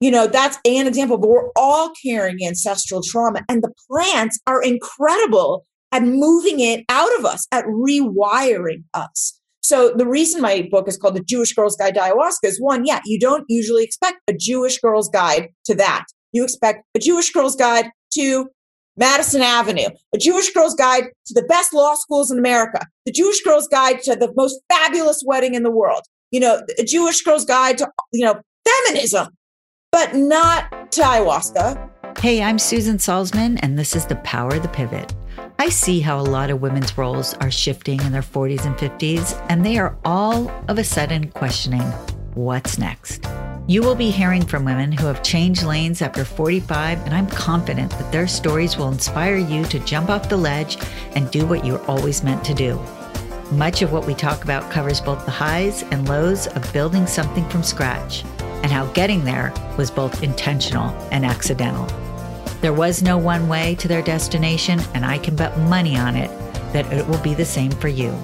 You know, that's an example, but we're all carrying ancestral trauma, and the plants are incredible at moving it out of us, at rewiring us. So the reason my book is called The Jewish Girl's Guide to Ayahuasca is one, yeah, you don't usually expect a Jewish girl's guide to that. You expect a Jewish girl's guide to Madison Avenue, a Jewish girl's guide to the best law schools in America, the Jewish girl's guide to the most fabulous wedding in the world, you know, a Jewish girl's guide to, you know, feminism, but not to ayahuasca. Hey, I'm Susan Salzman, and this is The Power of the Pivot. I see how a lot of women's roles are shifting in their 40s and 50s, and they are all of a sudden questioning what's next. You will be hearing from women who have changed lanes after 45, and I'm confident that their stories will inspire you to jump off the ledge and do what you're always meant to do. Much of what we talk about covers both the highs and lows of building something from scratch, and how getting there was both intentional and accidental. There was no one way to their destination, and I can bet money on it that it will be the same for you.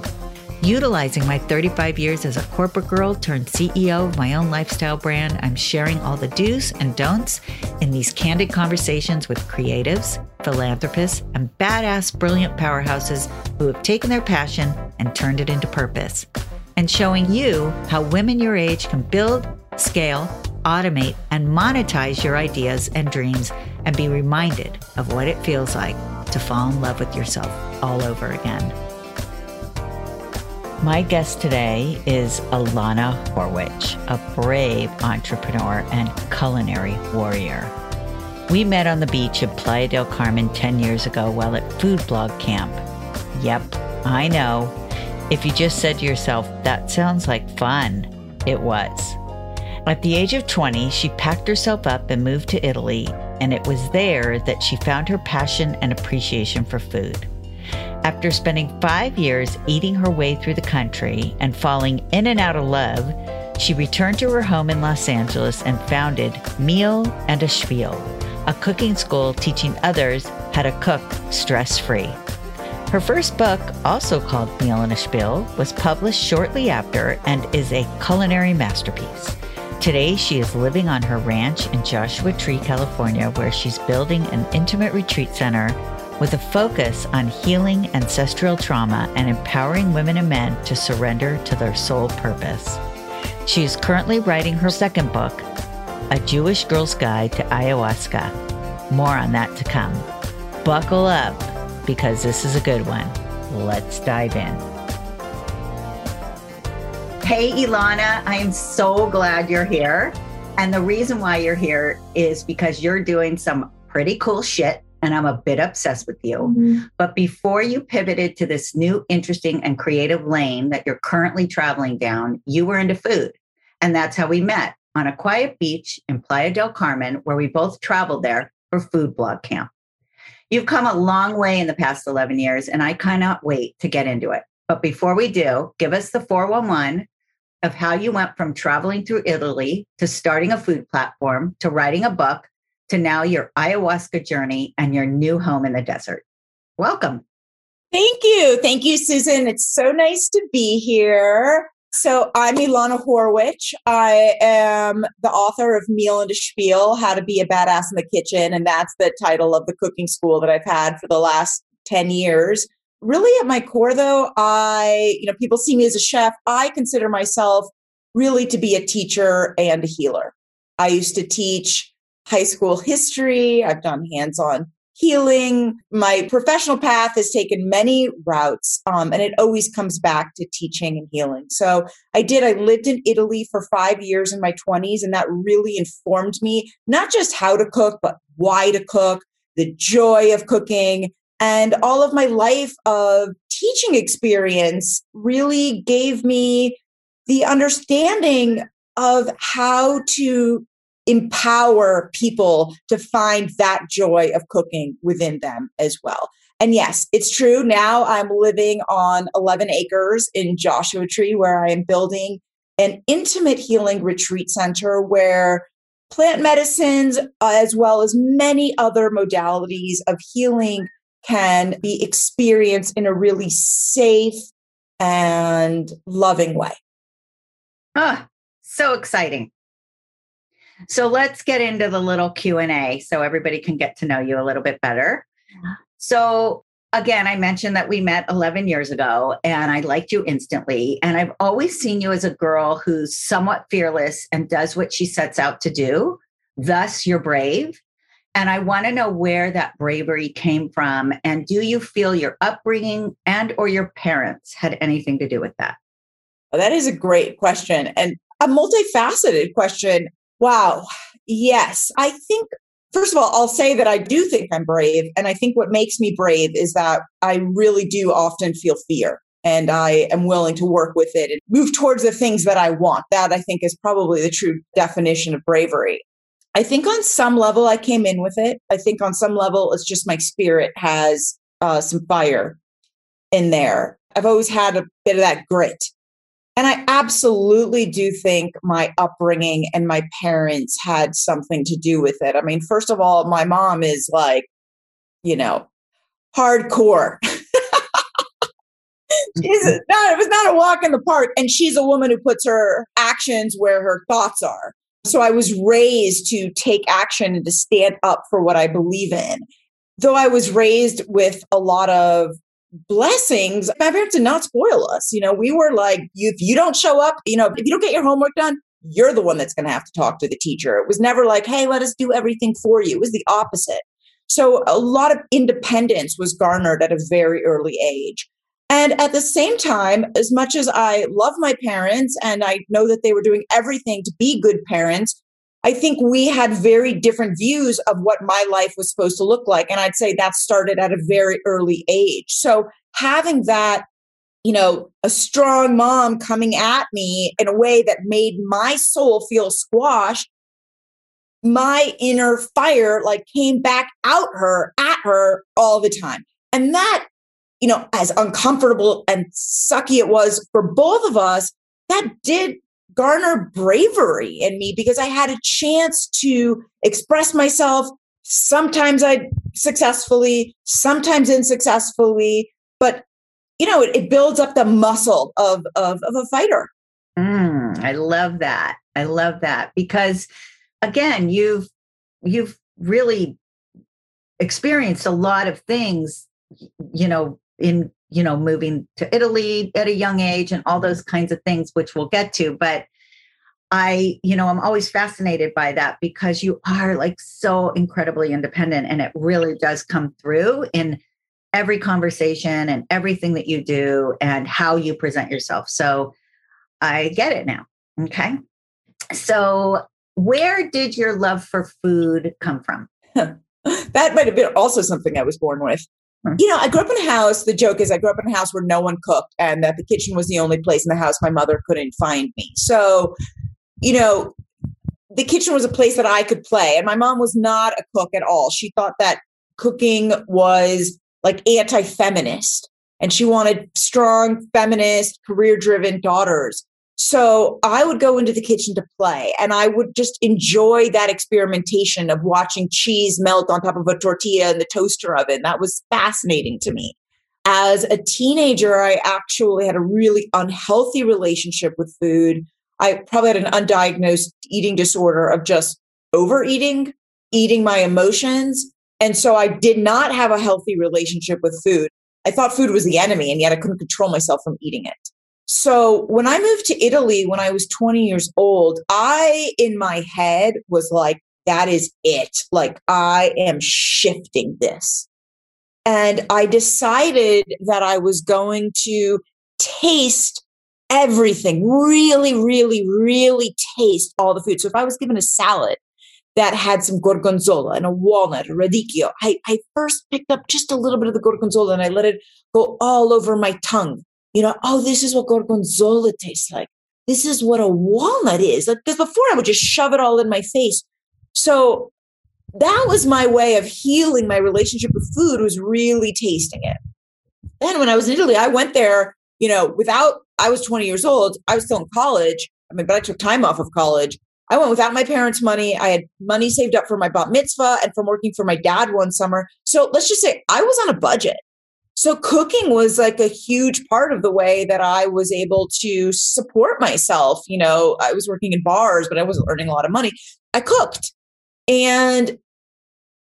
Utilizing my 35 years as a corporate girl turned CEO of my own lifestyle brand, I'm sharing all the do's and don'ts in these candid conversations with creatives, philanthropists, and badass, brilliant powerhouses who have taken their passion and turned it into purpose. And showing you how women your age can build, scale, automate, and monetize your ideas and dreams and be reminded of what it feels like to fall in love with yourself all over again. My guest today is Ilana Horwich, a brave entrepreneur and culinary warrior. We met on the beach at Playa del Carmen 10 years ago while at Food Blog Camp. Yep, I know. If you just said to yourself, that sounds like fun, it was. At the age of 20, she packed herself up and moved to Italy, and it was there that she found her passion and appreciation for food. After spending five years eating her way through the country and falling in and out of love, she returned to her home in Los Angeles and founded Meal and a Spiel, a cooking school teaching others how to cook stress free. Her first book, also called Meal and a Spiel, was published shortly after and is a culinary masterpiece. Today, she is living on her ranch in Joshua Tree, California, where she's building an intimate retreat center with a focus on healing ancestral trauma and empowering women and men to surrender to their soul purpose. She is currently writing her second book, A Jewish Girl's Guide to Ayahuasca. More on that to come. Buckle up because this is a good one. Let's dive in. Hey, Ilana, I am so glad you're here. And the reason why you're here is because you're doing some pretty cool shit. And I'm a bit obsessed with you. Mm-hmm. But before you pivoted to this new, interesting, and creative lane that you're currently traveling down, you were into food. And that's how we met on a quiet beach in Playa del Carmen, where we both traveled there for food blog camp. You've come a long way in the past 11 years, and I cannot wait to get into it. But before we do, give us the 411 of how you went from traveling through Italy to starting a food platform to writing a book to now your ayahuasca journey and your new home in the desert. Welcome. Thank you. Thank you, Susan. It's so nice to be here. So, I'm Ilana Horwich. I am the author of Meal and a Spiel How to Be a Badass in the Kitchen. And that's the title of the cooking school that I've had for the last 10 years really at my core though i you know people see me as a chef i consider myself really to be a teacher and a healer. I used to teach high school history. I've done hands-on healing. My professional path has taken many routes um, and it always comes back to teaching and healing. So i did i lived in italy for five years in my 20s and that really informed me not just how to cook but why to cook the joy of cooking and all of my life of teaching experience really gave me the understanding of how to empower people to find that joy of cooking within them as well. And yes, it's true. Now I'm living on 11 acres in Joshua Tree, where I am building an intimate healing retreat center where plant medicines, as well as many other modalities of healing, can be experienced in a really safe and loving way. Ah, so exciting. So let's get into the little Q&A so everybody can get to know you a little bit better. So again, I mentioned that we met 11 years ago and I liked you instantly. And I've always seen you as a girl who's somewhat fearless and does what she sets out to do. Thus, you're brave. And I want to know where that bravery came from. And do you feel your upbringing and or your parents had anything to do with that? Well, that is a great question and a multifaceted question. Wow. Yes. I think First of all, I'll say that I do think I'm brave. And I think what makes me brave is that I really do often feel fear and I am willing to work with it and move towards the things that I want. That I think is probably the true definition of bravery. I think on some level I came in with it. I think on some level it's just my spirit has uh, some fire in there. I've always had a bit of that grit and I absolutely do think my upbringing and my parents had something to do with it. I mean, first of all, my mom is like, you know, hardcore. she's not, it was not a walk in the park. And she's a woman who puts her actions where her thoughts are. So I was raised to take action and to stand up for what I believe in. Though I was raised with a lot of blessings, my parents did not spoil us. You know, we were like, if you don't show up, you know, if you don't get your homework done, you're the one that's going to have to talk to the teacher. It was never like, hey, let us do everything for you. It was the opposite. So a lot of independence was garnered at a very early age. And at the same time, as much as I love my parents and I know that they were doing everything to be good parents, I think we had very different views of what my life was supposed to look like. And I'd say that started at a very early age. So having that, you know, a strong mom coming at me in a way that made my soul feel squashed, my inner fire like came back out her at her all the time. And that, you know, as uncomfortable and sucky it was for both of us, that did garner bravery in me because I had a chance to express myself. Sometimes I successfully, sometimes unsuccessfully, but you know, it, it builds up the muscle of, of, of a fighter. Mm, I love that. I love that because again, you've, you've really experienced a lot of things, you know, in you know, moving to Italy at a young age and all those kinds of things, which we'll get to. But I, you know, I'm always fascinated by that because you are like so incredibly independent and it really does come through in every conversation and everything that you do and how you present yourself. So I get it now. Okay. So, where did your love for food come from? that might have been also something I was born with. Hmm. You know, I grew up in a house. The joke is, I grew up in a house where no one cooked, and that the kitchen was the only place in the house my mother couldn't find me. So, you know, the kitchen was a place that I could play. And my mom was not a cook at all. She thought that cooking was like anti feminist, and she wanted strong, feminist, career driven daughters. So I would go into the kitchen to play and I would just enjoy that experimentation of watching cheese melt on top of a tortilla in the toaster oven. That was fascinating to me. As a teenager, I actually had a really unhealthy relationship with food. I probably had an undiagnosed eating disorder of just overeating, eating my emotions. And so I did not have a healthy relationship with food. I thought food was the enemy, and yet I couldn't control myself from eating it. So when I moved to Italy when I was 20 years old, I, in my head, was like, that is it. Like, I am shifting this. And I decided that I was going to taste everything, really, really, really taste all the food. So if I was given a salad that had some gorgonzola and a walnut, a radicchio, I, I first picked up just a little bit of the gorgonzola and I let it go all over my tongue you know, oh, this is what gorgonzola tastes like. This is what a walnut is. Like. Because before I would just shove it all in my face. So that was my way of healing my relationship with food was really tasting it. Then when I was in Italy, I went there, you know, without I was 20 years old. I was still in college. I mean, but I took time off of college. I went without my parents' money. I had money saved up for my bat mitzvah and from working for my dad one summer. So let's just say I was on a budget. So cooking was like a huge part of the way that I was able to support myself. You know, I was working in bars, but I wasn't earning a lot of money. I cooked. And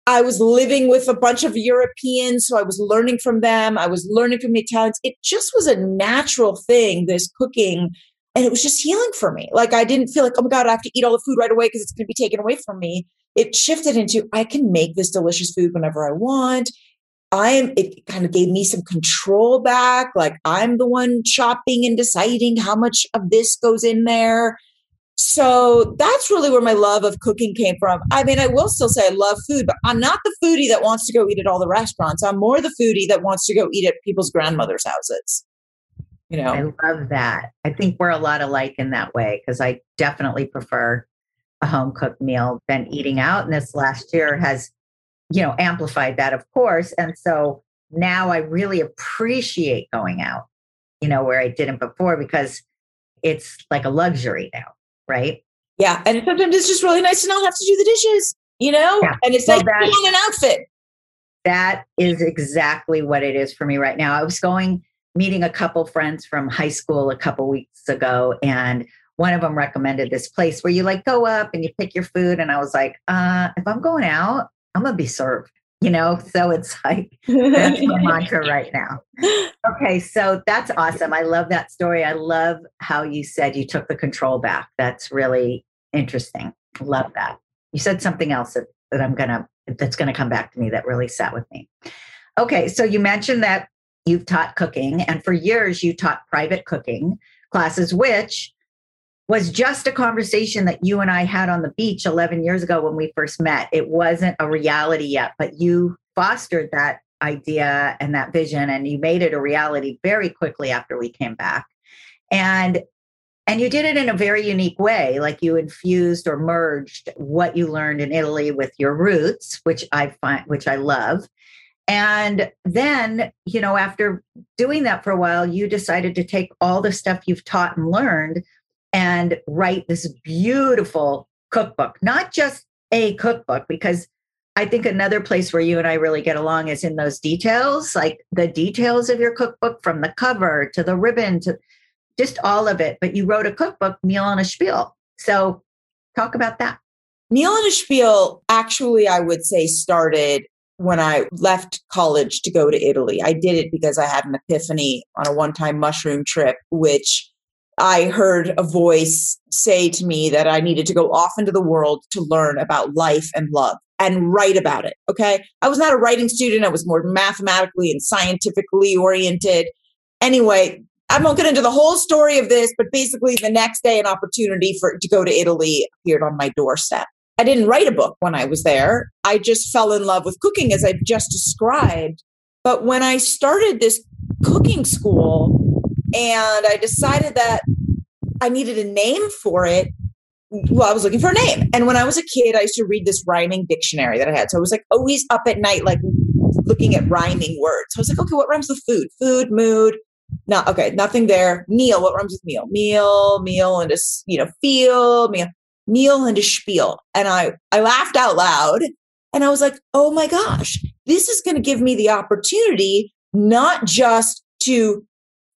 I was living with a bunch of Europeans, so I was learning from them. I was learning from the Italians. It just was a natural thing, this cooking. And it was just healing for me. Like I didn't feel like, oh my God, I have to eat all the food right away because it's going to be taken away from me. It shifted into I can make this delicious food whenever I want. I'm it kind of gave me some control back. Like I'm the one shopping and deciding how much of this goes in there. So that's really where my love of cooking came from. I mean, I will still say I love food, but I'm not the foodie that wants to go eat at all the restaurants. I'm more the foodie that wants to go eat at people's grandmother's houses. You know, I love that. I think we're a lot alike in that way because I definitely prefer a home cooked meal than eating out. And this last year has, you know, amplified that, of course. And so now I really appreciate going out, you know, where I didn't before because it's like a luxury now right? Yeah. And sometimes it's just really nice to not have to do the dishes, you know? Yeah. And it's well, like that, an outfit. That is exactly what it is for me right now. I was going meeting a couple friends from high school a couple weeks ago and one of them recommended this place where you like go up and you pick your food and i was like uh if i'm going out i'm gonna be served you know? So it's like that's my mantra right now. Okay so that's awesome. I love that story. I love how you said you took the control back. That's really interesting. Love that. You said something else that, that i'm gonna that's gonna come back to me that really sat with me. Okay so you mentioned that you've taught cooking and for years you taught private cooking classes which was just a conversation that you and I had on the beach 11 years ago when we first met. It wasn't a reality yet, but you fostered that idea and that vision and you made it a reality very quickly after we came back. And and you did it in a very unique way like you infused or merged what you learned in Italy with your roots which I find which I love and then you know after doing that for a while you decided to take all the stuff you've taught and learned and write this beautiful cookbook, not just a cookbook, because I think another place where you and I really get along is in those details, like the details of your cookbook from the cover to the ribbon to just all of it. But you wrote a cookbook, Meal and a Spiel. So talk about that. Meal and a Spiel actually, I would say, started when I left college to go to Italy. I did it because I had an epiphany on a one time mushroom trip, which I heard a voice say to me that I needed to go off into the world to learn about life and love and write about it. Okay. I was not a writing student. I was more mathematically and scientifically oriented. Anyway, I won't get into the whole story of this, but basically the next day, an opportunity for to go to Italy appeared on my doorstep. I didn't write a book when I was there. I just fell in love with cooking as I've just described. But when I started this cooking school, and I decided that I needed a name for it. Well, I was looking for a name. And when I was a kid, I used to read this rhyming dictionary that I had. So I was like always up at night, like looking at rhyming words. So I was like, okay, what rhymes with food? Food, mood. No, okay, nothing there. Meal, what rhymes with meal? Meal, meal, and a, you know, feel, meal, meal and a spiel. And I, I laughed out loud and I was like, oh my gosh, this is going to give me the opportunity not just to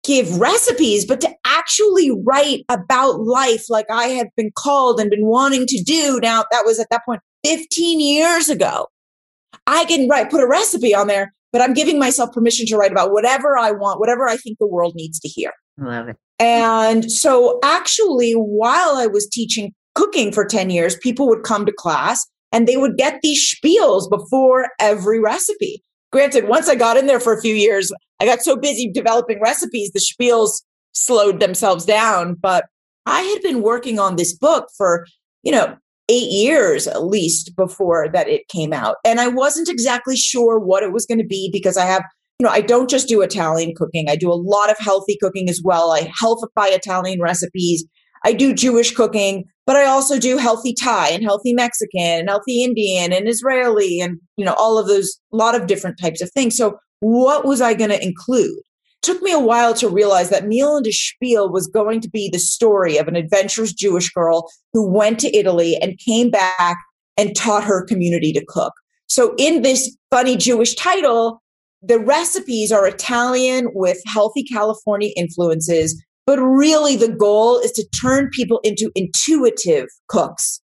give recipes, but to actually write about life like I had been called and been wanting to do. Now, that was at that point 15 years ago. I can write, put a recipe on there, but I'm giving myself permission to write about whatever I want, whatever I think the world needs to hear. Love it. And so, actually, while I was teaching cooking for 10 years, people would come to class and they would get these spiels before every recipe. Granted, once I got in there for a few years, I got so busy developing recipes, the spiels slowed themselves down. But I had been working on this book for, you know, eight years at least before that it came out. And I wasn't exactly sure what it was going to be because I have, you know, I don't just do Italian cooking. I do a lot of healthy cooking as well. I healthify Italian recipes. I do Jewish cooking, but I also do healthy Thai and healthy Mexican and healthy Indian and Israeli and, you know, all of those, a lot of different types of things. So what was I going to include? Took me a while to realize that Meal and a Spiel was going to be the story of an adventurous Jewish girl who went to Italy and came back and taught her community to cook. So in this funny Jewish title, the recipes are Italian with healthy California influences but really, the goal is to turn people into intuitive cooks.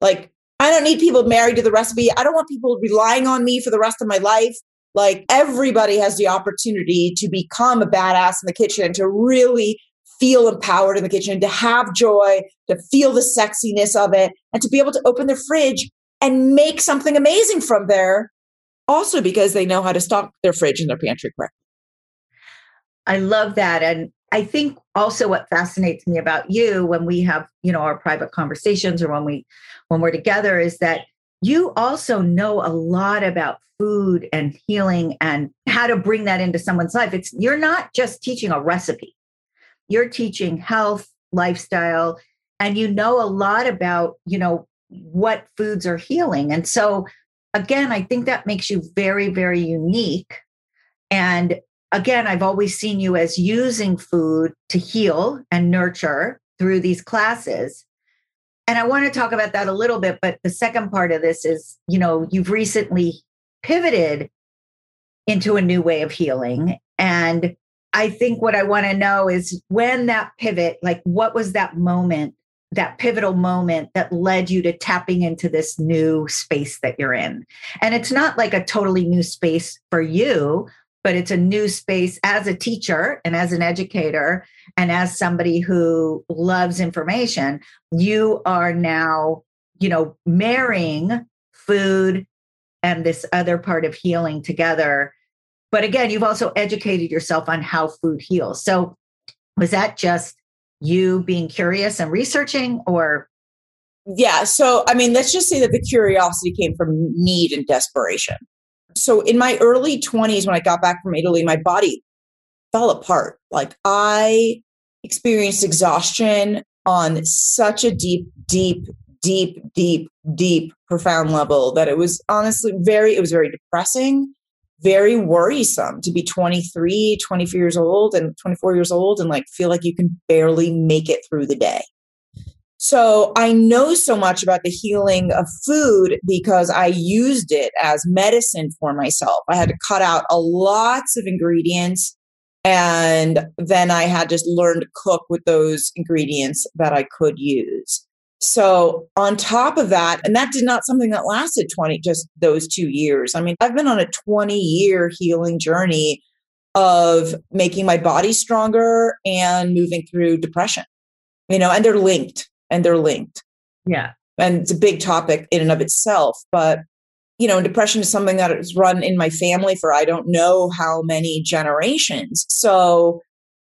Like I don't need people married to the recipe. I don't want people relying on me for the rest of my life. Like everybody has the opportunity to become a badass in the kitchen, to really feel empowered in the kitchen, to have joy, to feel the sexiness of it, and to be able to open their fridge and make something amazing from there. Also, because they know how to stock their fridge and their pantry correctly. I love that. And I think also what fascinates me about you when we have, you know, our private conversations or when we when we're together is that you also know a lot about food and healing and how to bring that into someone's life. It's you're not just teaching a recipe. You're teaching health, lifestyle, and you know a lot about, you know, what foods are healing. And so again, I think that makes you very very unique and again, I've always seen you as using food to heal and nurture through these classes. And I want to talk about that a little bit. But the second part of this is, you know, you've recently pivoted into a new way of healing. And I think what I want to know is when that pivot, like what was that moment, that pivotal moment that led you to tapping into this new space that you're in? And it's not like a totally new space for you, but it's a new space as a teacher and as an educator and as somebody who loves information you are now you know marrying food and this other part of healing together. But again you've also educated yourself on how food heals. So was that just you being curious and researching or? Yeah so i mean let's just say that the curiosity came from need and desperation so in my early 20s when i got back from italy my body fell apart. Like i experienced exhaustion on such a deep deep deep deep deep profound level that it was honestly very it was very depressing very worrisome to be 23 24 years old and 24 years old and like feel like you can barely make it through the day so I know so much about the healing of food because I used it as medicine for myself. I had to cut out a lots of ingredients and then I had to learn to cook with those ingredients that I could use. So on top of that, and that did not something that lasted 20 just those 2 years. I mean, I've been on a 20 year healing journey of making my body stronger and moving through depression. You know, and they're linked and they're linked. Yeah. And it's a big topic in and of itself. But, you know, depression is something that has run in my family for I don't know how many generations. So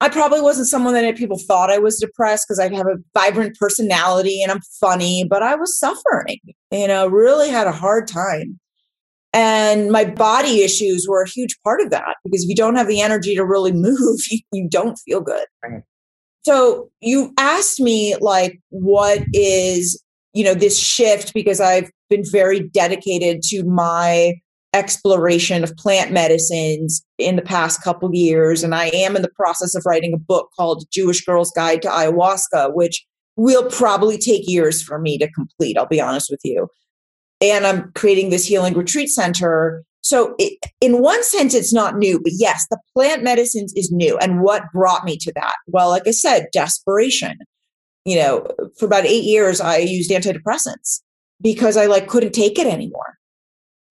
I probably wasn't someone that people thought I was depressed because I'd have a vibrant personality and I'm funny, but I was suffering, you know, really had a hard time. And my body issues were a huge part of that because if you don't have the energy to really move, you, you don't feel good. Right. So you asked me like what is, you know, this shift because I've been very dedicated to my exploration of plant medicines in the past couple years and I am in the process of writing a book called Jewish Girl's Guide to Ayahuasca which will probably take years for me to complete, I'll be honest with you. And I'm creating this healing retreat center so, it, in one sense, it's not new, but yes, the plant medicines is new. And what brought me to that? Well, like I said, desperation. You know, for about eight years, I used antidepressants because I like couldn't take it anymore.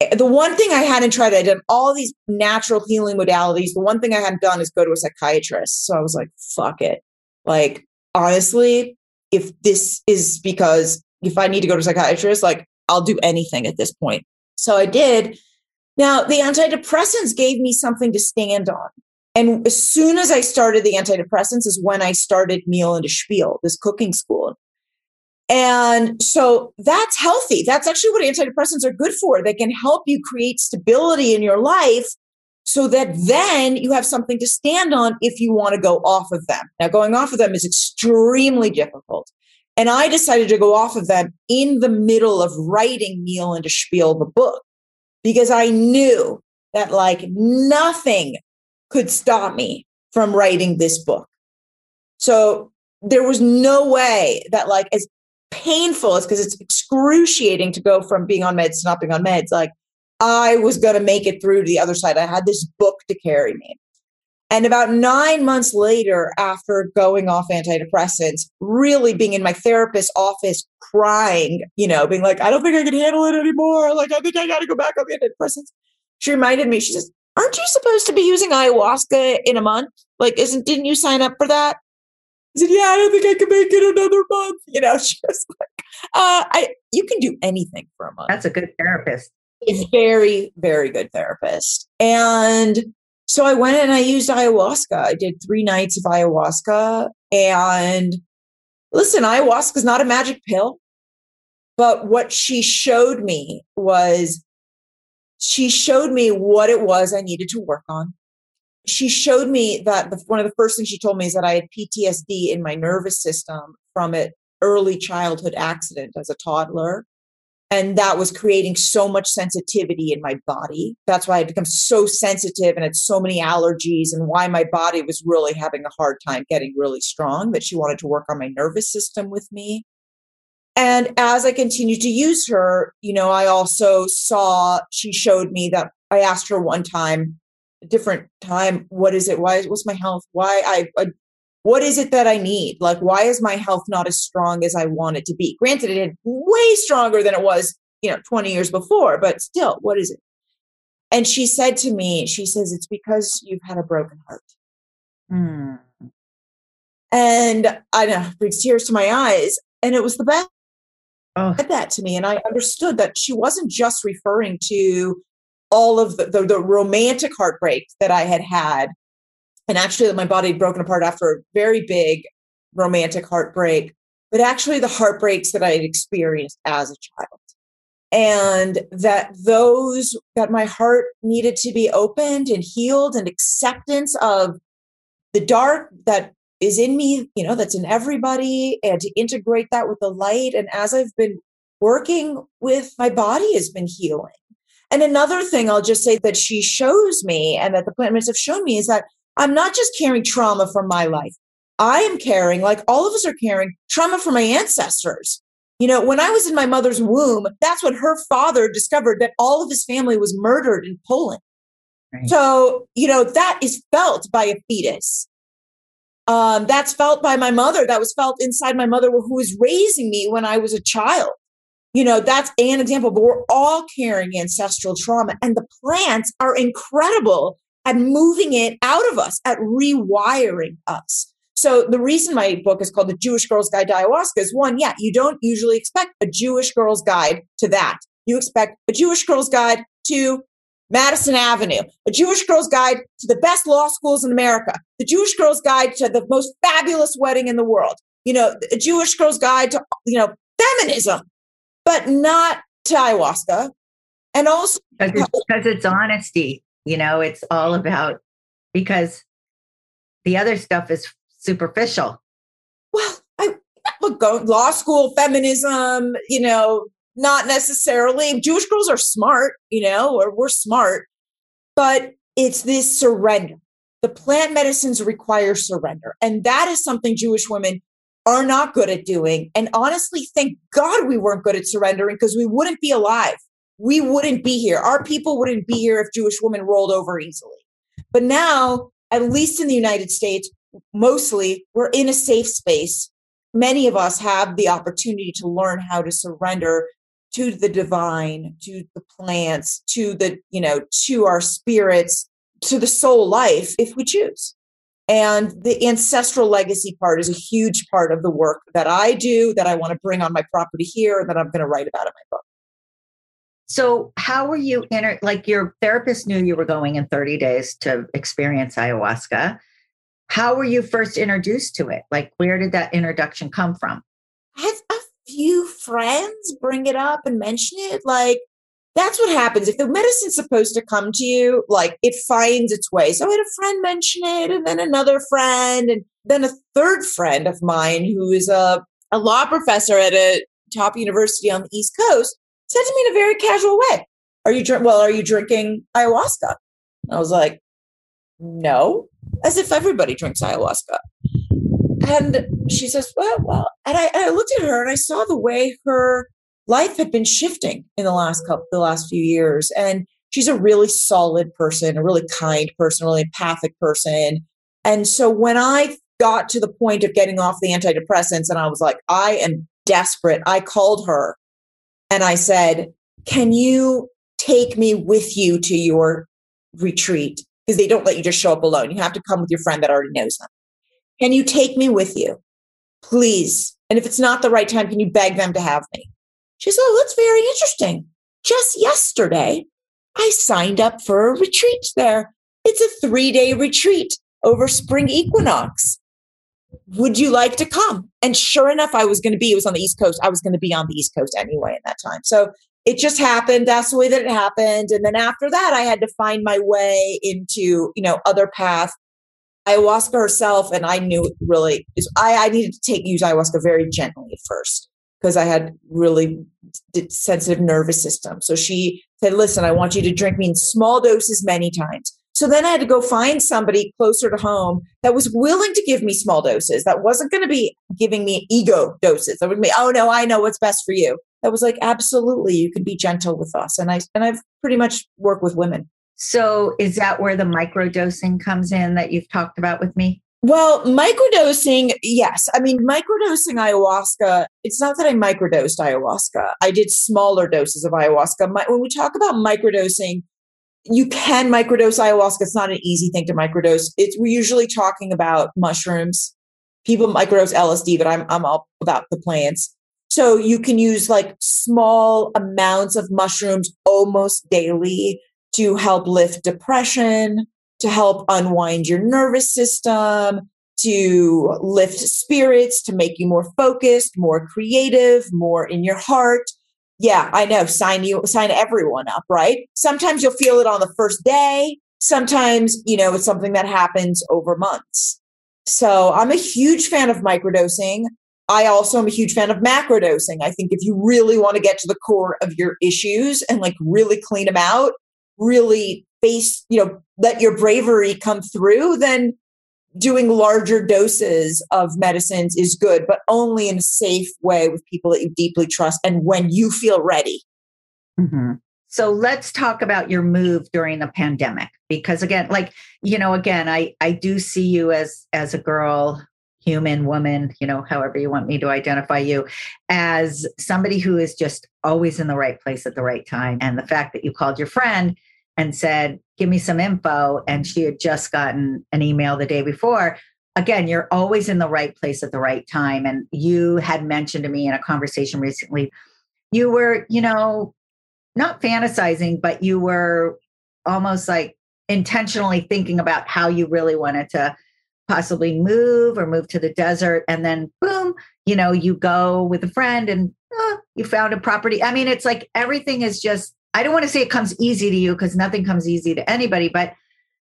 Eh, the one thing I hadn't tried, I'd done all these natural healing modalities. The one thing I hadn't done is go to a psychiatrist. So I was like, fuck it. Like, honestly, if this is because if I need to go to a psychiatrist, like, I'll do anything at this point. So I did. Now, the antidepressants gave me something to stand on. And as soon as I started the antidepressants is when I started Meal and a Spiel, this cooking school. And so that's healthy. That's actually what antidepressants are good for. They can help you create stability in your life so that then you have something to stand on if you want to go off of them. Now, going off of them is extremely difficult. And I decided to go off of them in the middle of writing Meal and a Spiel, the book because I knew that like nothing could stop me from writing this book. So there was no way that like as painful as because it's excruciating to go from being on meds to not being on meds, like I was going to make it through to the other side. I had this book to carry me. And about nine months later, after going off antidepressants, really being in my therapist's office crying, you know, being like, I don't think I can handle it anymore. Like, I think I got to go back on the antidepressants. She reminded me, she says, Aren't you supposed to be using ayahuasca in a month? Like, isn't, didn't you sign up for that? I said, Yeah, I don't think I can make it another month. You know, she was like, uh, I, you can do anything for a month. That's a good therapist. It's very, very good therapist. And so I went and I used ayahuasca. I did three nights of ayahuasca. And listen, ayahuasca is not a magic pill. But what she showed me was she showed me what it was I needed to work on. She showed me that the, one of the first things she told me is that I had PTSD in my nervous system from an early childhood accident as a toddler and that was creating so much sensitivity in my body. That's why i become so sensitive and had so many allergies and why my body was really having a hard time getting really strong that she wanted to work on my nervous system with me. And as i continued to use her you know i also saw she showed me that i asked her one time a different time what is it? Why what's my health? Why I, I what is it that I need? Like, why is my health not as strong as I want it to be? Granted, it had way stronger than it was, you know, 20 years before, but still, what is it? And she said to me, she says, it's because you've had a broken heart. Hmm. And I know, brings tears to my eyes. And it was the best. Oh. Said that to me. And I understood that she wasn't just referring to all of the, the, the romantic heartbreak that I had had and actually that my body had broken apart after a very big romantic heartbreak, but actually the heartbreaks that I had experienced as a child. And that those, that my heart needed to be opened and healed and acceptance of the dark that is in me, you know, that's in everybody, and to integrate that with the light. And as I've been working with my body has been healing. And another thing I'll just say that she shows me and that the plant have shown me is that I'm not just carrying trauma from my life. I am carrying, like all of us are carrying, trauma from my ancestors. You know, when I was in my mother's womb, that's when her father discovered that all of his family was murdered in Poland. Right. So, you know, that is felt by a fetus. Um, that's felt by my mother. That was felt inside my mother who was raising me when I was a child. You know, that's an example, but we're all carrying ancestral trauma. And the plants are incredible at moving it out of us, at rewiring us. So the reason my book is called The Jewish Girl's Guide to Ayahuasca is one, yeah, you don't usually expect a Jewish girl's guide to that. You expect a Jewish girl's guide to Madison Avenue, a Jewish girl's guide to the best law schools in America, the Jewish girl's guide to the most fabulous wedding in the world, you know, a Jewish girl's guide to, you know, feminism, but not to ayahuasca. And also because it's, because it's honesty. You know, it's all about because the other stuff is superficial. Well, I look, go law school, feminism, you know, not necessarily. Jewish girls are smart, you know, or we're smart, but it's this surrender. The plant medicines require surrender. And that is something Jewish women are not good at doing. And honestly, thank God we weren't good at surrendering because we wouldn't be alive we wouldn't be here. Our people wouldn't be here if Jewish women rolled over easily. But now, at least in the United States, mostly we're in a safe space. Many of us have the opportunity to learn how to surrender to the divine, to the plants, to the, you know, to our spirits, to the soul life if we choose. And the ancestral legacy part is a huge part of the work that I do, that I want to bring on my property here, and that I'm going to write about in my book. So, how were you enter? Like your therapist knew you were going in 30 days to experience ayahuasca. How were you first introduced to it? Like, where did that introduction come from? I have a few friends bring it up and mention it. Like, that's what happens. If the medicine's supposed to come to you, like it finds its way. So I had a friend mention it, and then another friend, and then a third friend of mine who is a, a law professor at a top university on the East Coast said to me in a very casual way, Are you drink well, are you drinking ayahuasca? I was like, No, as if everybody drinks ayahuasca. And she says, Well, well, and I, and I looked at her and I saw the way her life had been shifting in the last couple the last few years. And she's a really solid person, a really kind person, a really empathic person. And so when I got to the point of getting off the antidepressants and I was like, I am desperate, I called her and I said, Can you take me with you to your retreat? Because they don't let you just show up alone. You have to come with your friend that already knows them. Can you take me with you? Please. And if it's not the right time, can you beg them to have me? She said, Oh, that's very interesting. Just yesterday, I signed up for a retreat there. It's a three day retreat over spring equinox. Would you like to come? And sure enough, I was going to be, it was on the East Coast. I was going to be on the East Coast anyway in that time. So it just happened. That's the way that it happened. And then after that, I had to find my way into, you know, other path. Ayahuasca herself, and I knew really, I, I needed to take use ayahuasca very gently at first because I had really sensitive nervous system. So she said, listen, I want you to drink me in small doses many times. So then I had to go find somebody closer to home that was willing to give me small doses, that wasn't going to be giving me ego doses. That would be, oh no, I know what's best for you. That was like, absolutely, you can be gentle with us. And I and I've pretty much worked with women. So is that where the microdosing comes in that you've talked about with me? Well, microdosing, yes. I mean, microdosing ayahuasca, it's not that I microdosed ayahuasca. I did smaller doses of ayahuasca. My, when we talk about microdosing, you can microdose ayahuasca. It's not an easy thing to microdose. It's we're usually talking about mushrooms. People microdose LSD, but I'm I'm all about the plants. So you can use like small amounts of mushrooms almost daily to help lift depression, to help unwind your nervous system, to lift spirits, to make you more focused, more creative, more in your heart. Yeah, I know. Sign you sign everyone up, right? Sometimes you'll feel it on the first day. Sometimes, you know, it's something that happens over months. So I'm a huge fan of microdosing. I also am a huge fan of macrodosing. I think if you really want to get to the core of your issues and like really clean them out, really face, you know, let your bravery come through, then doing larger doses of medicines is good, but only in a safe way with people that you deeply trust and when you feel ready. Mm-hmm. So let's talk about your move during the pandemic because again like you know again I I do see you as as a girl human woman you know however you want me to identify you as somebody who is just always in the right place at the right time and the fact that you called your friend and said, Give me some info. And she had just gotten an email the day before. Again, you're always in the right place at the right time. And you had mentioned to me in a conversation recently, you were, you know, not fantasizing, but you were almost like intentionally thinking about how you really wanted to possibly move or move to the desert. And then, boom, you know, you go with a friend and oh, you found a property. I mean, it's like everything is just I don't want to say it comes easy to you because nothing comes easy to anybody, but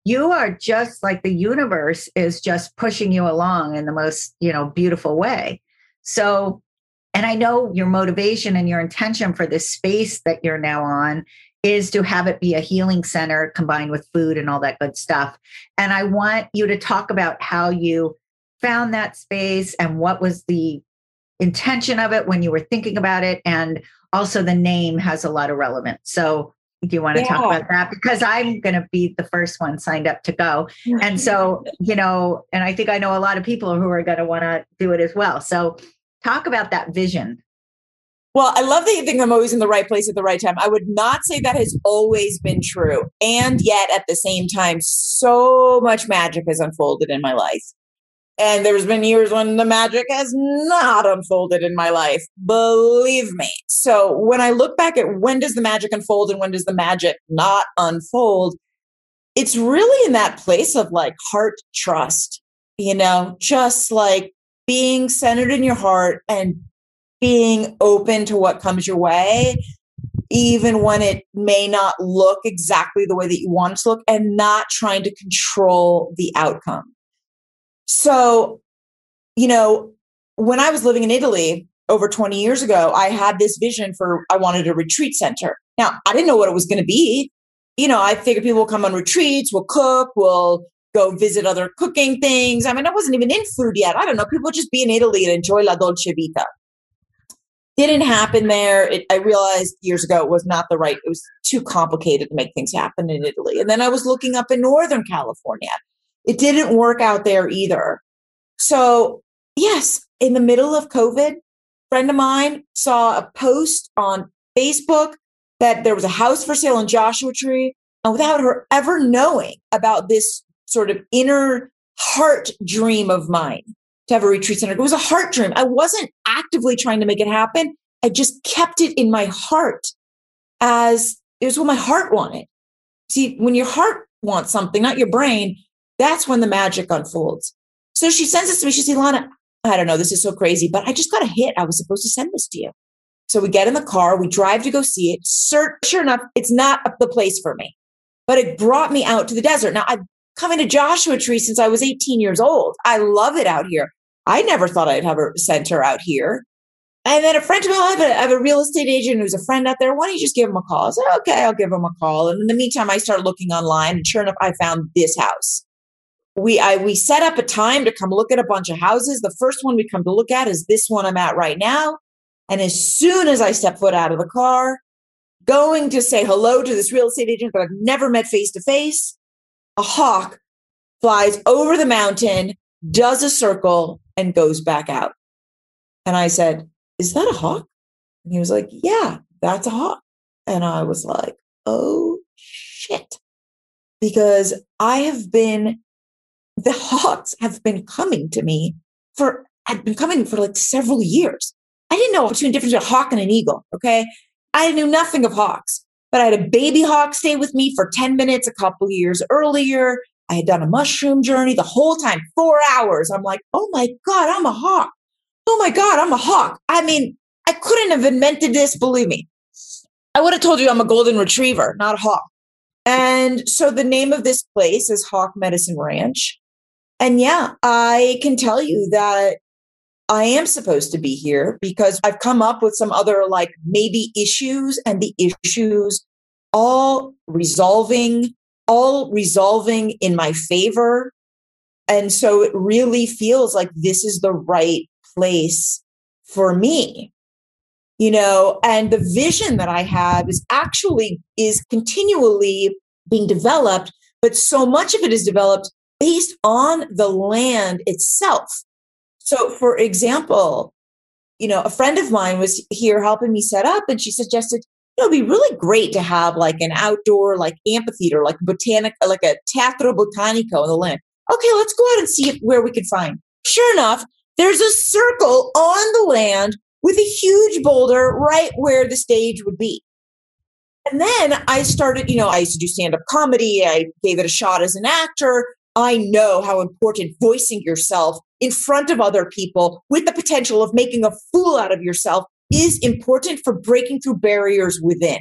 you are just like the universe is just pushing you along in the most, you know, beautiful way. So, and I know your motivation and your intention for this space that you're now on is to have it be a healing center combined with food and all that good stuff. And I want you to talk about how you found that space and what was the intention of it when you were thinking about it and also the name has a lot of relevance. So do you want to yeah. talk about that? Because I'm going to be the first one signed up to go. And so, you know, and I think I know a lot of people who are going to want to do it as well. So talk about that vision. Well, I love that you think I'm always in the right place at the right time. I would not say that has always been true. And yet, at the same time, so much magic has unfolded in my life. And there's been years when the magic has not unfolded in my life. Believe me. So when I look back at when does the magic unfold and when does the magic not unfold, it's really in that place of like heart trust, you know, just like being centered in your heart and being open to what comes your way, even when it may not look exactly the way that you want it to look, and not trying to control the outcome so, you know, when I was living in Italy over 20 years ago, I had this vision for I wanted a retreat center. Now, I didn't know what it was going to be. You know, I figured people will come on retreats, we'll cook, we'll go visit other cooking things. I mean, I wasn't even in food yet. I don't know. People just be in Italy and enjoy la dolce vita. Didn't happen there. It, I realized years ago it was not the right, it was too complicated to make things happen in Italy. And then I was looking up in Northern California. It didn't work out there either. So, yes, in the middle of COVID, friend of mine saw a post on Facebook that there was a house for sale in Joshua Tree. And without her ever knowing about this sort of inner heart dream of mine to have a retreat center, it was a heart dream. I wasn't actively trying to make it happen. I just kept it in my heart as it was what my heart wanted. See, when your heart wants something, not your brain, that's when the magic unfolds. So she sends this to me. She says, Ilana, I don't know, this is so crazy, but I just got a hit. I was supposed to send this to you. So we get in the car, we drive to go see it. Sure, enough, it's not the place for me, but it brought me out to the desert. Now I've come into Joshua Tree since I was 18 years old. I love it out here. I never thought I'd have a center out here. And then a friend of mine, I have, have a real estate agent who's a friend out there. Why don't you just give him a call? I said, okay, I'll give him a call. And in the meantime, I started looking online, and sure enough, I found this house we I we set up a time to come look at a bunch of houses. The first one we come to look at is this one I'm at right now. And as soon as I step foot out of the car, going to say hello to this real estate agent that I've never met face to face, a hawk flies over the mountain, does a circle, and goes back out. And I said, Is that a hawk? And he was like, Yeah, that's a hawk. And I was like, Oh shit. Because I have been the hawks have been coming to me for had been coming for like several years. I didn't know between difference between a hawk and an eagle. Okay. I knew nothing of hawks, but I had a baby hawk stay with me for 10 minutes a couple years earlier. I had done a mushroom journey the whole time, four hours. I'm like, oh my God, I'm a hawk. Oh my God, I'm a hawk. I mean, I couldn't have invented this, believe me. I would have told you I'm a golden retriever, not a hawk. And so the name of this place is Hawk Medicine Ranch. And yeah, I can tell you that I am supposed to be here because I've come up with some other like maybe issues and the issues all resolving, all resolving in my favor. And so it really feels like this is the right place for me. You know, and the vision that I have is actually is continually being developed, but so much of it is developed based on the land itself. So, for example, you know, a friend of mine was here helping me set up, and she suggested, you know, it'd be really great to have like an outdoor, like amphitheater, like botanic, like a teatro botanico on the land. Okay, let's go out and see where we can find. Sure enough, there's a circle on the land with a huge boulder right where the stage would be. And then I started, you know, I used to do stand up comedy. I gave it a shot as an actor. I know how important voicing yourself in front of other people with the potential of making a fool out of yourself is important for breaking through barriers within.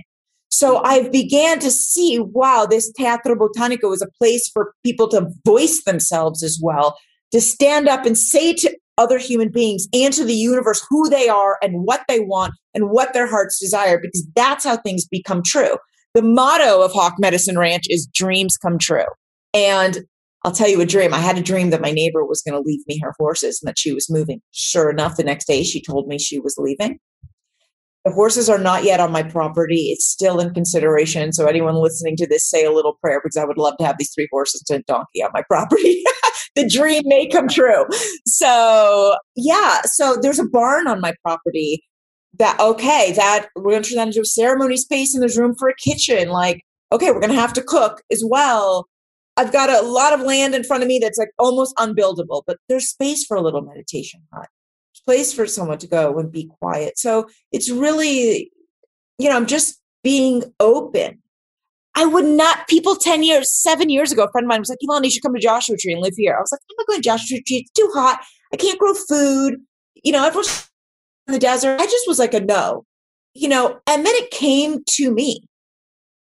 So mm-hmm. I began to see, wow, this Teatro Botanico is a place for people to voice themselves as well, to stand up and say to other human beings and to the universe who they are and what they want and what their hearts desire, because that's how things become true. The motto of Hawk Medicine Ranch is dreams come true. And I'll tell you a dream. I had a dream that my neighbor was going to leave me her horses and that she was moving. Sure enough, the next day she told me she was leaving. The horses are not yet on my property. It's still in consideration. So, anyone listening to this, say a little prayer because I would love to have these three horses and donkey on my property. the dream may come true. So, yeah. So, there's a barn on my property that, okay, that we're going to turn that into a ceremony space and there's room for a kitchen. Like, okay, we're going to have to cook as well I've got a lot of land in front of me that's like almost unbuildable, but there's space for a little meditation hut. Place for someone to go and be quiet. So it's really, you know, I'm just being open. I would not, people 10 years, seven years ago, a friend of mine was like, Ilana, you should come to Joshua Tree and live here. I was like, I'm not going to Joshua Tree. It's too hot. I can't grow food. You know, everyone's in the desert. I just was like a no, you know, and then it came to me.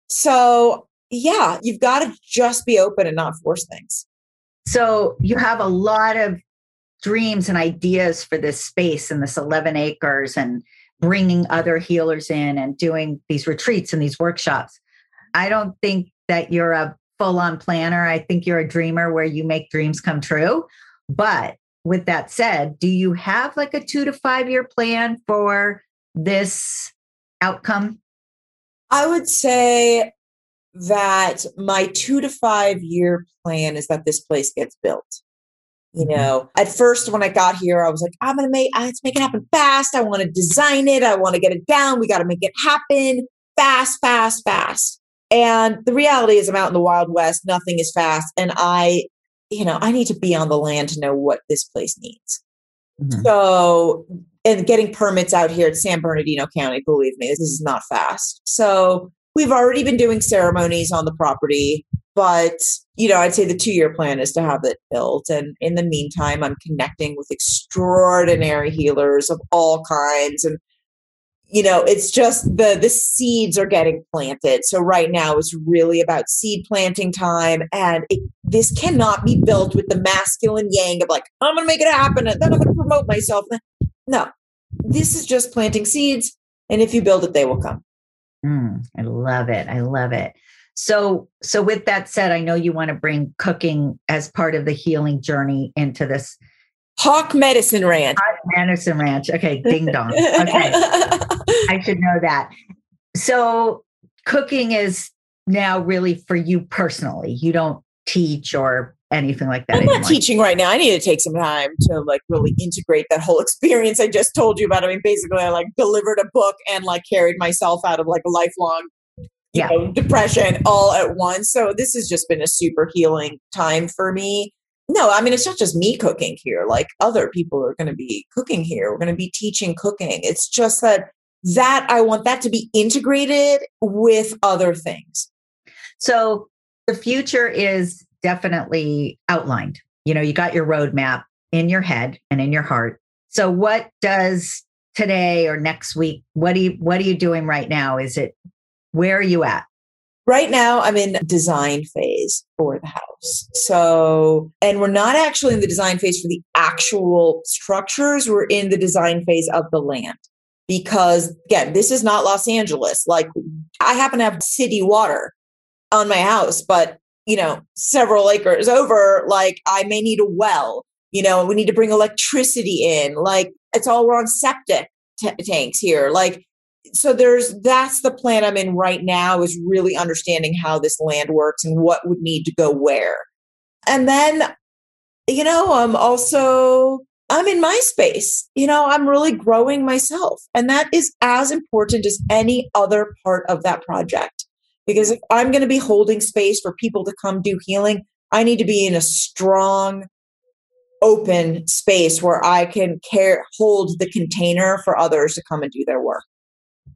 So yeah, you've got to just be open and not force things. So you have a lot of dreams and ideas for this space and this 11 acres and bringing other healers in and doing these retreats and these workshops. I don't think that you're a full on planner. I think you're a dreamer where you make dreams come true. But with that said, do you have like a two to five year plan for this outcome? I would say that my two to five year plan is that this place gets built. You mm-hmm. know, at first when I got here, I was like, I'm gonna make I have to make it happen fast. I want to design it, I want to get it down, we gotta make it happen fast, fast, fast. And the reality is I'm out in the Wild West, nothing is fast. And I, you know, I need to be on the land to know what this place needs. Mm-hmm. So and getting permits out here at San Bernardino County, believe me, this is not fast. So we've already been doing ceremonies on the property, but you know, I'd say the two year plan is to have it built. And in the meantime, I'm connecting with extraordinary healers of all kinds. And, you know, it's just the the seeds are getting planted. So right now is really about seed planting time. And it, this cannot be built with the masculine yang of like, I'm gonna make it happen and then I'm gonna promote myself. No, this is just planting seeds. And if you build it, they will come. Mm, I love it. I love it. So, so with that said, I know you want to bring cooking as part of the healing journey into this Hawk Medicine Ranch. Hawk Medicine Ranch. Okay, ding dong. Okay, I should know that. So, cooking is now really for you personally. You don't teach or anything like that. I'm anymore. not teaching right now. I need to take some time to like really integrate that whole experience I just told you about. I mean, basically, I like delivered a book and like carried myself out of like a lifelong yeah. Know, depression all at once. So this has just been a super healing time for me. No, I mean, it's not just me cooking here. Like other people are going to be cooking here. We're going to be teaching cooking. It's just that that I want that to be integrated with other things. So the future is definitely outlined. You know, you got your roadmap in your head and in your heart. So what does today or next week, what do you what are you doing right now? Is it where are you at? Right now, I'm in design phase for the house. So, and we're not actually in the design phase for the actual structures. We're in the design phase of the land because, again, this is not Los Angeles. Like, I happen to have city water on my house, but you know, several acres over, like I may need a well, you know, we need to bring electricity in. Like it's all we're on septic t- tanks here. Like, so there's that's the plan I'm in right now is really understanding how this land works and what would need to go where. And then, you know, I'm also I'm in my space. You know, I'm really growing myself. And that is as important as any other part of that project. Because if I'm going to be holding space for people to come do healing, I need to be in a strong, open space where I can care, hold the container for others to come and do their work.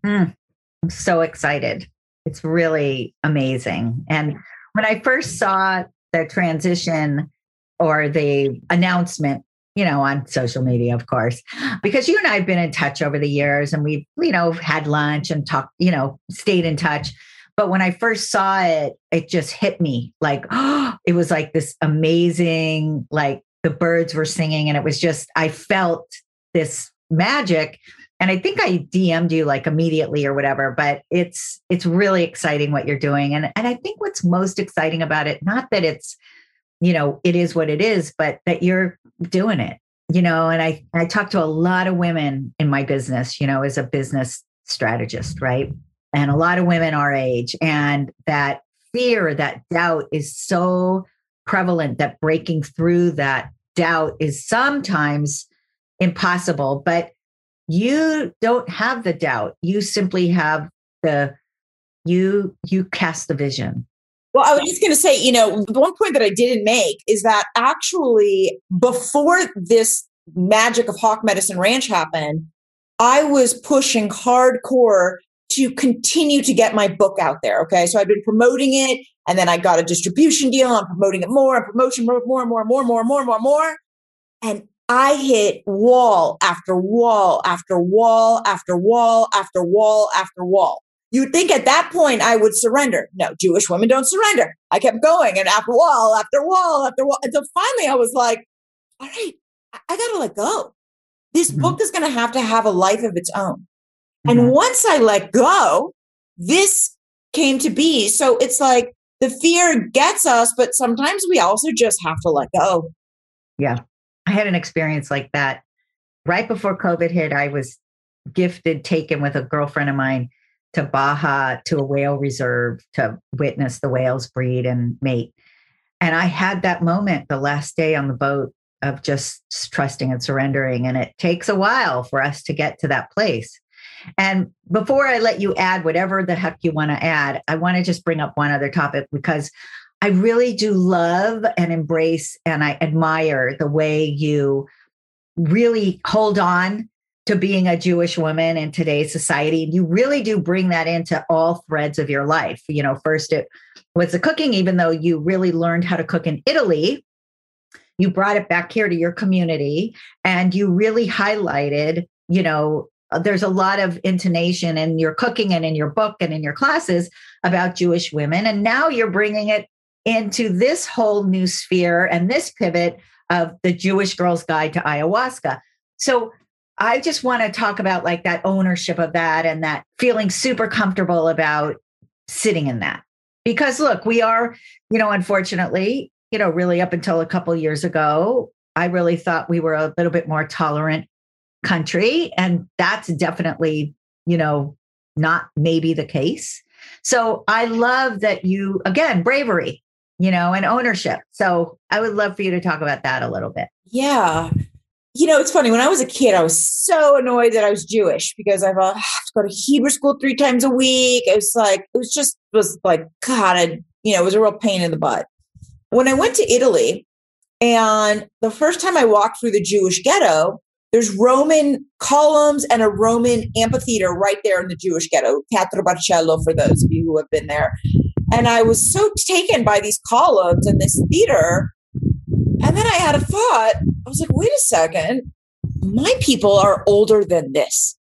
Mm, I'm so excited. It's really amazing. And when I first saw the transition or the announcement, you know, on social media, of course, because you and I have been in touch over the years and we've, you know, had lunch and talked, you know, stayed in touch. But when I first saw it, it just hit me like, oh, it was like this amazing, like the birds were singing. And it was just, I felt this magic. And I think I DM'd you like immediately or whatever, but it's it's really exciting what you're doing. And and I think what's most exciting about it, not that it's, you know, it is what it is, but that you're doing it. You know, and I I talk to a lot of women in my business, you know, as a business strategist, right? And a lot of women our age. And that fear, that doubt is so prevalent that breaking through that doubt is sometimes impossible. But you don't have the doubt. You simply have the you you cast the vision. Well, I was just going to say, you know, the one point that I didn't make is that actually before this magic of Hawk Medicine Ranch happened, I was pushing hardcore to continue to get my book out there. Okay. So I've been promoting it and then I got a distribution deal. I'm promoting it more and promotion more, and more, and more, more, more, more, more, more. And I hit wall after wall after wall after wall after wall after wall. You'd think at that point I would surrender. No, Jewish women don't surrender. I kept going and after wall after wall after wall until finally I was like, all right, I got to let go. This mm-hmm. book is going to have to have a life of its own. And mm-hmm. once I let go, this came to be. So it's like the fear gets us, but sometimes we also just have to let go. Yeah. I had an experience like that right before COVID hit. I was gifted taken with a girlfriend of mine to Baja to a whale reserve to witness the whales breed and mate. And I had that moment the last day on the boat of just trusting and surrendering. And it takes a while for us to get to that place. And before I let you add whatever the heck you want to add, I want to just bring up one other topic because I really do love and embrace and I admire the way you really hold on to being a Jewish woman in today's society. And You really do bring that into all threads of your life. You know, first it was the cooking, even though you really learned how to cook in Italy, you brought it back here to your community and you really highlighted, you know, Uh, there's a lot of intonation in your cooking and in your book and in your classes about Jewish women. And now you're bringing it into this whole new sphere and this pivot of the Jewish Girl's Guide to Ayahuasca. So I just want to talk about like that ownership of that and that feeling super comfortable about sitting in that. Because look, we are, you know, unfortunately, you know, really up until a couple years ago, I really thought we were a little bit more tolerant country. And that's definitely, you know, not maybe the case. So I love that you, again, bravery, you know, and ownership. So I would love for you to talk about that a little bit. Yeah. You know, it's funny. When I was a kid, I was so annoyed that I was Jewish because I have to go to Hebrew school three times a week. It was like, it was just, it was like, God, I, you know, it was a real pain in the butt. When I went to Italy, and the first time I walked through the Jewish ghetto, there's Roman columns and a Roman amphitheater right there in the Jewish ghetto, Teatro Marcello, for those of you who have been there. And I was so taken by these columns and this theater. And then I had a thought. I was like, wait a second. My people are older than this.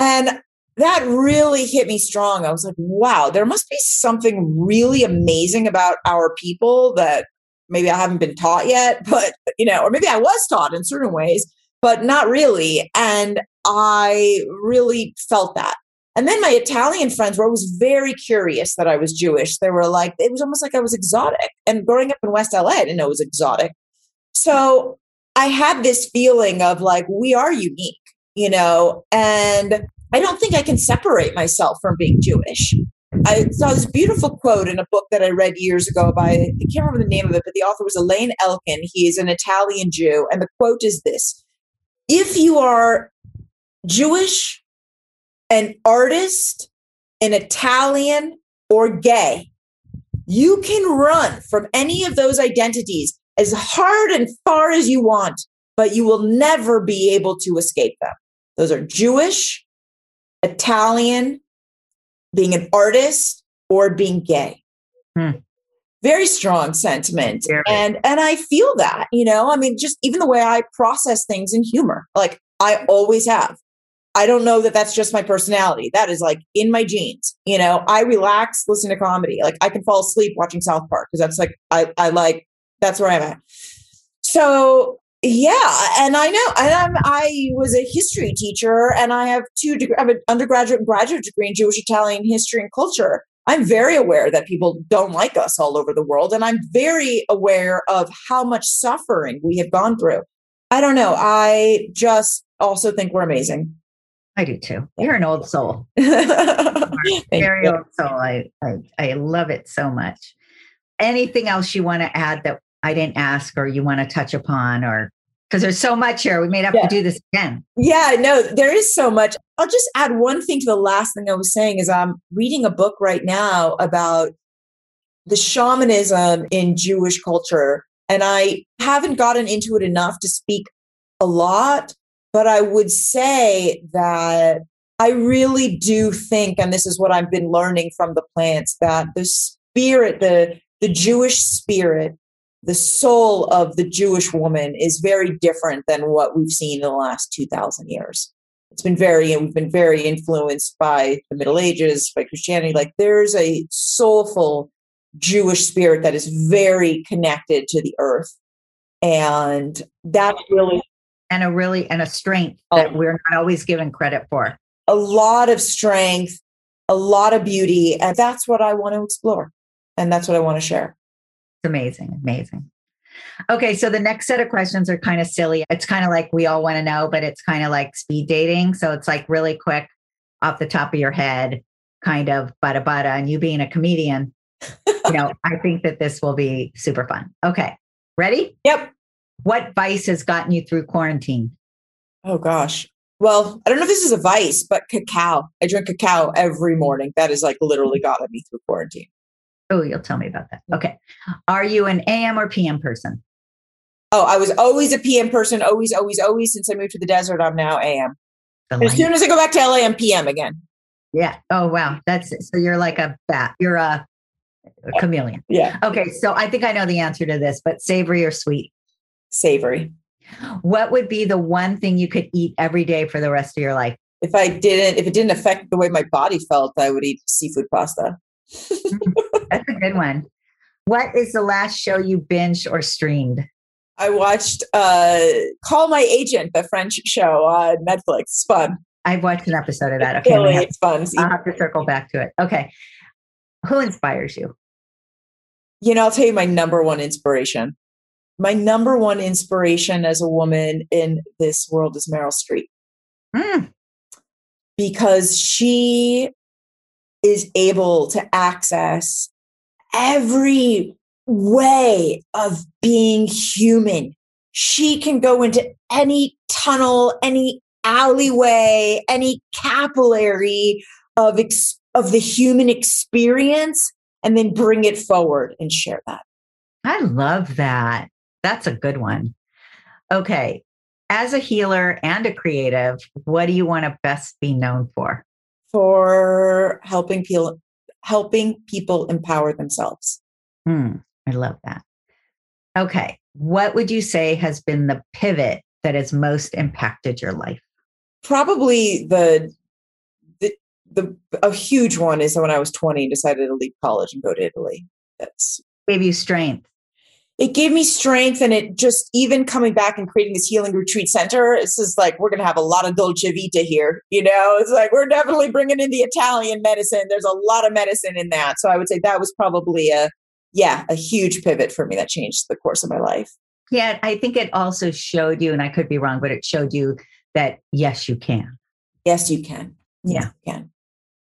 And that really hit me strong. I was like, wow, there must be something really amazing about our people that maybe I haven't been taught yet, but, you know, or maybe I was taught in certain ways but not really. And I really felt that. And then my Italian friends were always very curious that I was Jewish. They were like, it was almost like I was exotic. And growing up in West LA, I didn't know it was exotic. So I had this feeling of like, we are unique, you know, and I don't think I can separate myself from being Jewish. I saw this beautiful quote in a book that I read years ago by, I can't remember the name of it, but the author was Alain Elkann. He is an Italian Jew. And the quote is this if you are Jewish, an artist, an Italian, or gay, you can run from any of those identities as hard and far as you want, but you will never be able to escape them. Those are Jewish, Italian, being an artist, or being gay. Hmm very strong sentiment. Very. and and i feel that you know? I mean just even the way i process things in humor like i always have. I don't know that that's just my personality. That is like in my genes you know? I relax listen to comedy. Like i can fall asleep watching south park because that's like i i like that's where i'm at. So yeah and i know and I'm, i was a history teacher and i have two deg- i have an undergraduate and graduate degree in jewish italian history and culture I'm very aware that people don't like us all over the world. And I'm very aware of how much suffering we have gone through. I don't know. I just also think we're amazing. I do too. You're an old soul. very you. old soul. I, I, I love it so much. Anything else you want to add that I didn't ask or you want to touch upon or because there's so much here. We may have yeah. to do this again. Yeah, no, there is so much. I'll just add one thing to the last thing I was saying is I'm reading a book right now about the shamanism in Jewish culture. And I haven't gotten into it enough to speak a lot, but I would say that I really do think, and this is what I've been learning from the plants, that the spirit, the the Jewish spirit the soul of the Jewish woman is very different than what we've seen in the last 2000 years. It's been very, and we've been very influenced by the Middle Ages, by Christianity. Like there's a soulful Jewish spirit that is very connected to the earth. And that's really. And a really, and a strength oh. that oh, we're not always given credit for. A lot of strength, a lot of beauty. And that's what I want to explore. And that's what I want to share. It's amazing, amazing. Okay, so the next set of questions are kind of silly. It's kind of like we all want to know, but it's kind of like speed dating. So it's like really quick off the top of your head, kind of bada bada. And you being a comedian, you know, I think that this will be super fun. Okay, ready? Yep. What vice has gotten you through quarantine? Oh gosh. Well, I don't know if this is a vice, but cacao. I drink cacao every morning. That has like literally gotten me through quarantine. Oh, you'll tell me about that. Okay. Are you an AM or PM person? Oh, I was always a PM person, always, always, always. Since I moved to the desert, I'm now AM. As soon as I go back to LA, I'm PM again. Yeah. Oh, wow. That's it. So you're like a bat. You're a, a chameleon. Yeah. Okay. So I think I know the answer to this, but savory or sweet? Savory. What would be the one thing you could eat every day for the rest of your life? If I didn't, if it didn't affect the way my body felt, I would eat seafood pasta. Mm. That's a good one. What is the last show you binged or streamed? I watched uh, Call My Agent, the French show on Netflix. It's fun. I've watched an episode of that. Okay, really, have, it's fun. I'll have to circle back to it. Okay, who inspires you? You know, I'll tell you my number one inspiration. My number one inspiration as a woman in this world is Meryl Streep. Mm. Because she is able to access every way of being human. She can go into any tunnel, any alleyway, any capillary of ex- of the human experience and then bring it forward and share that. I love that. That's a good one. Okay. As a healer and a creative, what do you want to best be known for? For helping people helping people empower themselves. Hmm, I love that. Okay. What would you say has been the pivot that has most impacted your life? Probably the the, the a huge one is when I was 20 and decided to leave college and go to Italy. That's gave you strength it gave me strength and it just even coming back and creating this healing retreat center it's just like we're going to have a lot of dolce vita here you know? It's like we're definitely bringing in the italian medicine. There's a lot of medicine in that. So i would say that was probably a yeah a huge pivot for me that changed the course of my life. Yeah i think it also showed you and i could be wrong but it showed you that yes you can. Yes you can. Yes, yeah. you can.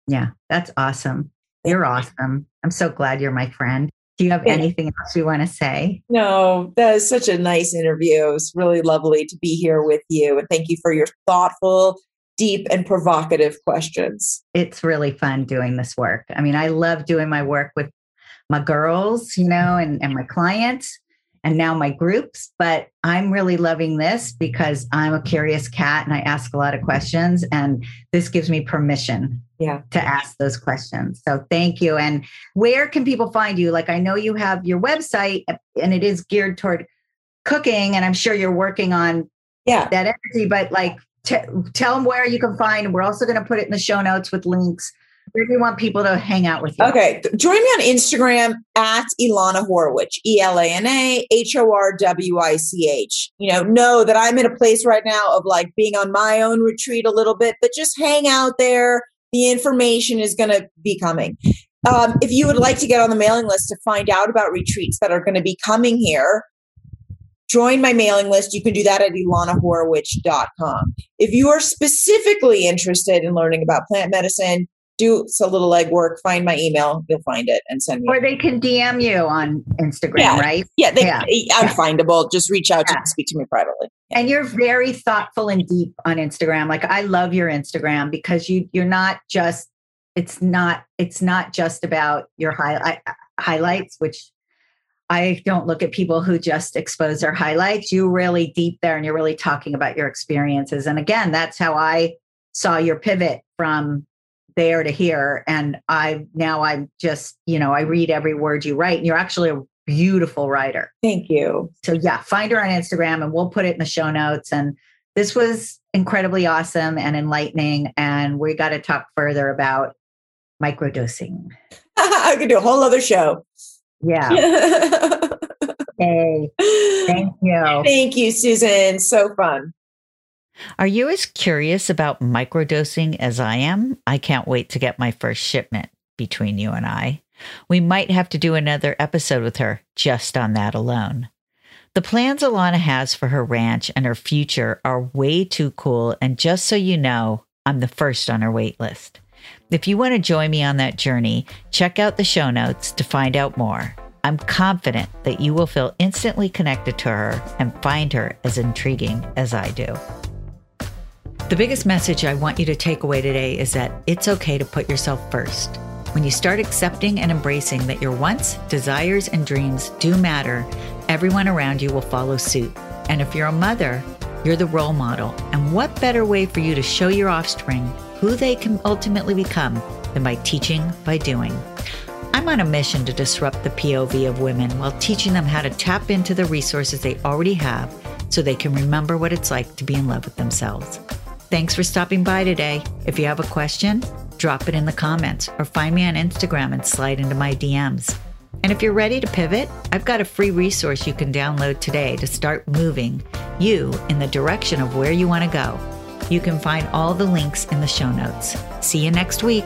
Yeah that's awesome. You're awesome. I'm so glad you're my friend do you have anything else you want to say? No, that is such a nice interview. It was really lovely to be here with you. And thank you for your thoughtful, deep, and provocative questions. It's really fun doing this work. I mean, I love doing my work with my girls, you know, and, and my clients and now my groups. But I'm really loving this because I'm a curious cat and I ask a lot of questions. And this gives me permission yeah. to ask those questions. So thank you. And where can people find you? Like I know you have your website and it is geared toward cooking and I'm sure you're working on yeah. that energy, but like t- tell them where you can find. We're also going to put it in the show notes with links where do you want people to hang out with you? Okay. Join me on Instagram at Elana Horwich, E L A N A H O R W I C H. You know, know that I'm in a place right now of like being on my own retreat a little bit, but just hang out there. The information is going to be coming. Um, if you would like to get on the mailing list to find out about retreats that are going to be coming here, join my mailing list. You can do that at elanahorwich.com. If you are specifically interested in learning about plant medicine, do a little legwork, find my email, you'll find it and send me. Or they can DM you on Instagram, yeah. right? Yeah, they, yeah. I'm yeah. findable. Just reach out to speak to me privately. And you're very thoughtful and deep on Instagram. Like I love your Instagram because you you're not just it's not it's not just about your highlight highlights, which I don't look at people who just expose their highlights. You really deep there and you're really talking about your experiences. And again, that's how I saw your pivot from there to hear. and i now i'm just you know i read every word you write and you're actually a beautiful writer. Thank you. So yeah find her on instagram and we'll put it in the show notes. And this was incredibly awesome and enlightening and we got to talk further about microdosing. I could do a whole other show. Yeah. Hey thank you. Thank you susan. So fun are you as curious about microdosing as I am? I can't wait to get my first shipment between you and I. We might have to do another episode with her just on that alone. The plans Ilana has for her ranch and her future are way too cool. And just so you know, I'm the first on her wait list. If you want to join me on that journey, check out the show notes to find out more. I'm confident that you will feel instantly connected to her and find her as intriguing as I do. The biggest message I want you to take away today is that it's okay to put yourself first. When you start accepting and embracing that your wants, desires, and dreams do matter, everyone around you will follow suit. And if you're a mother, you're the role model. And what better way for you to show your offspring who they can ultimately become than by teaching by doing? I'm on a mission to disrupt the POV of women while teaching them how to tap into the resources they already have so they can remember what it's like to be in love with themselves. Thanks for stopping by today. If you have a question, drop it in the comments or find me on Instagram and slide into my DMs. And if you're ready to pivot, I've got a free resource you can download today to start moving you in the direction of where you want to go. You can find all the links in the show notes. See you next week.